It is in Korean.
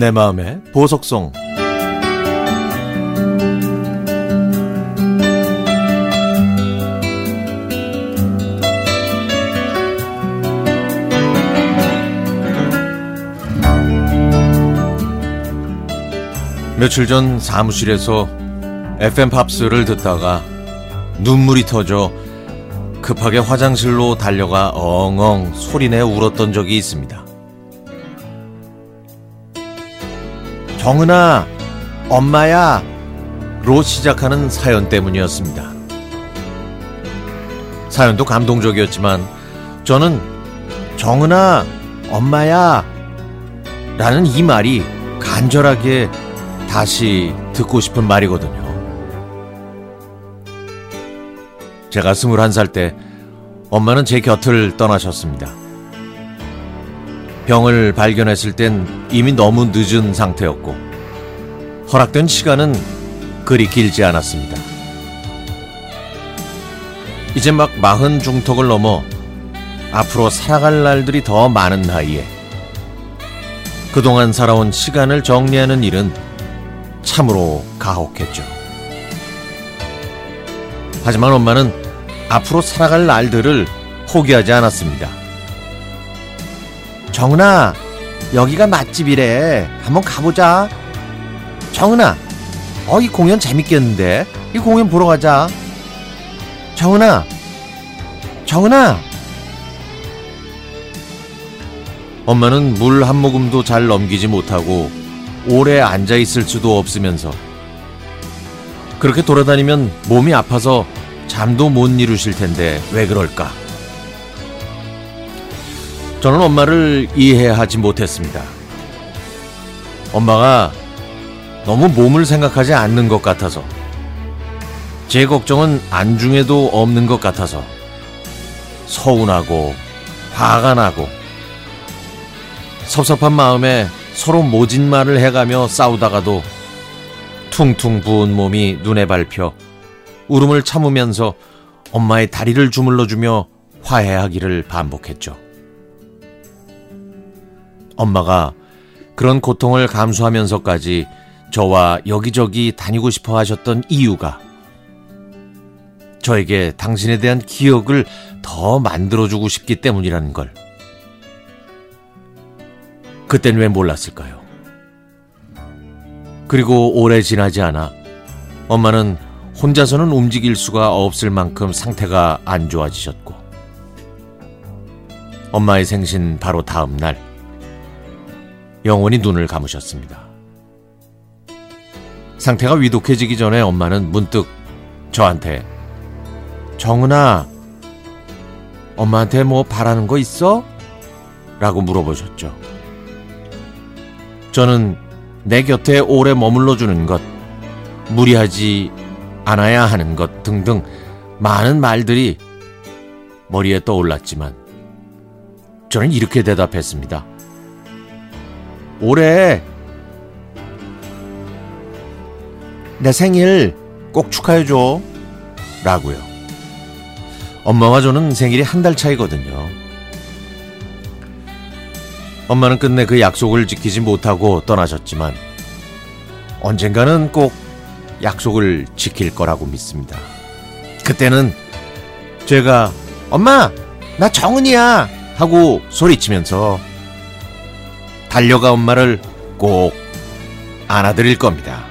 내 마음의 보석성 며칠 전 사무실에서 FM 팝스를 듣다가 눈물이 터져 급하게 화장실로 달려가 엉엉 소리내 울었던 적이 있습니다. 정은아, 엄마야, 로 시작하는 사연 때문이었습니다. 사연도 감동적이었지만 저는 정은아, 엄마야, 라는 이 말이 간절하게 다시 듣고 싶은 말이거든요. 제가 21살 때 엄마는 제 곁을 떠나셨습니다. 병을 발견했을 땐 이미 너무 늦은 상태였고 허락된 시간은 그리 길지 않았습니다. 이제 막 마흔 중턱을 넘어 앞으로 살아갈 날들이 더 많은 나이에 그동안 살아온 시간을 정리하는 일은 참으로 가혹했죠. 하지만 엄마는 앞으로 살아갈 날들을 포기하지 않았습니다. 정은아, 여기가 맛집이래. 한번 가보자. 정은아, 어, 이 공연 재밌겠는데? 이 공연 보러 가자. 정은아, 정은아. 엄마는 물 한 모금도 잘 넘기지 못하고 오래 앉아 있을 수도 없으면서 그렇게 돌아다니면 몸이 아파서 잠도 못 이루실 텐데 왜 그럴까? 저는 엄마를 이해하지 못했습니다. 엄마가 너무 몸을 생각하지 않는 것 같아서 제 걱정은 안중에도 없는 것 같아서 서운하고 화가 나고 섭섭한 마음에 서로 모진 말을 해가며 싸우다가도 퉁퉁 부은 몸이 눈에 밟혀 울음을 참으면서 엄마의 다리를 주물러주며 화해하기를 반복했죠. 엄마가 그런 고통을 감수하면서까지 저와 여기저기 다니고 싶어 하셨던 이유가 저에게 당신에 대한 기억을 더 만들어주고 싶기 때문이라는 걸. 그땐 왜 몰랐을까요? 그리고 오래 지나지 않아 엄마는 혼자서는 움직일 수가 없을 만큼 상태가 안 좋아지셨고 엄마의 생신 바로 다음 날 영원히 눈을 감으셨습니다. 상태가 위독해지기 전에 엄마는 문득 저한테 정은아 엄마한테 뭐 바라는 거 있어? 라고 물어보셨죠. 저는 내 곁에 오래 머물러 주는 것, 무리하지 않아야 하는 것 등등 많은 말들이 머리에 떠올랐지만 저는 이렇게 대답했습니다. 올해 내 생일 꼭 축하해줘. 라고요. 엄마와 저는 생일이 한 달 차이거든요. 엄마는 끝내 그 약속을 지키지 못하고 떠나셨지만 언젠가는 꼭 약속을 지킬 거라고 믿습니다. 그때는 제가 엄마 나 정은이야 하고 소리치면서 달려가 엄마를 꼭 안아드릴 겁니다.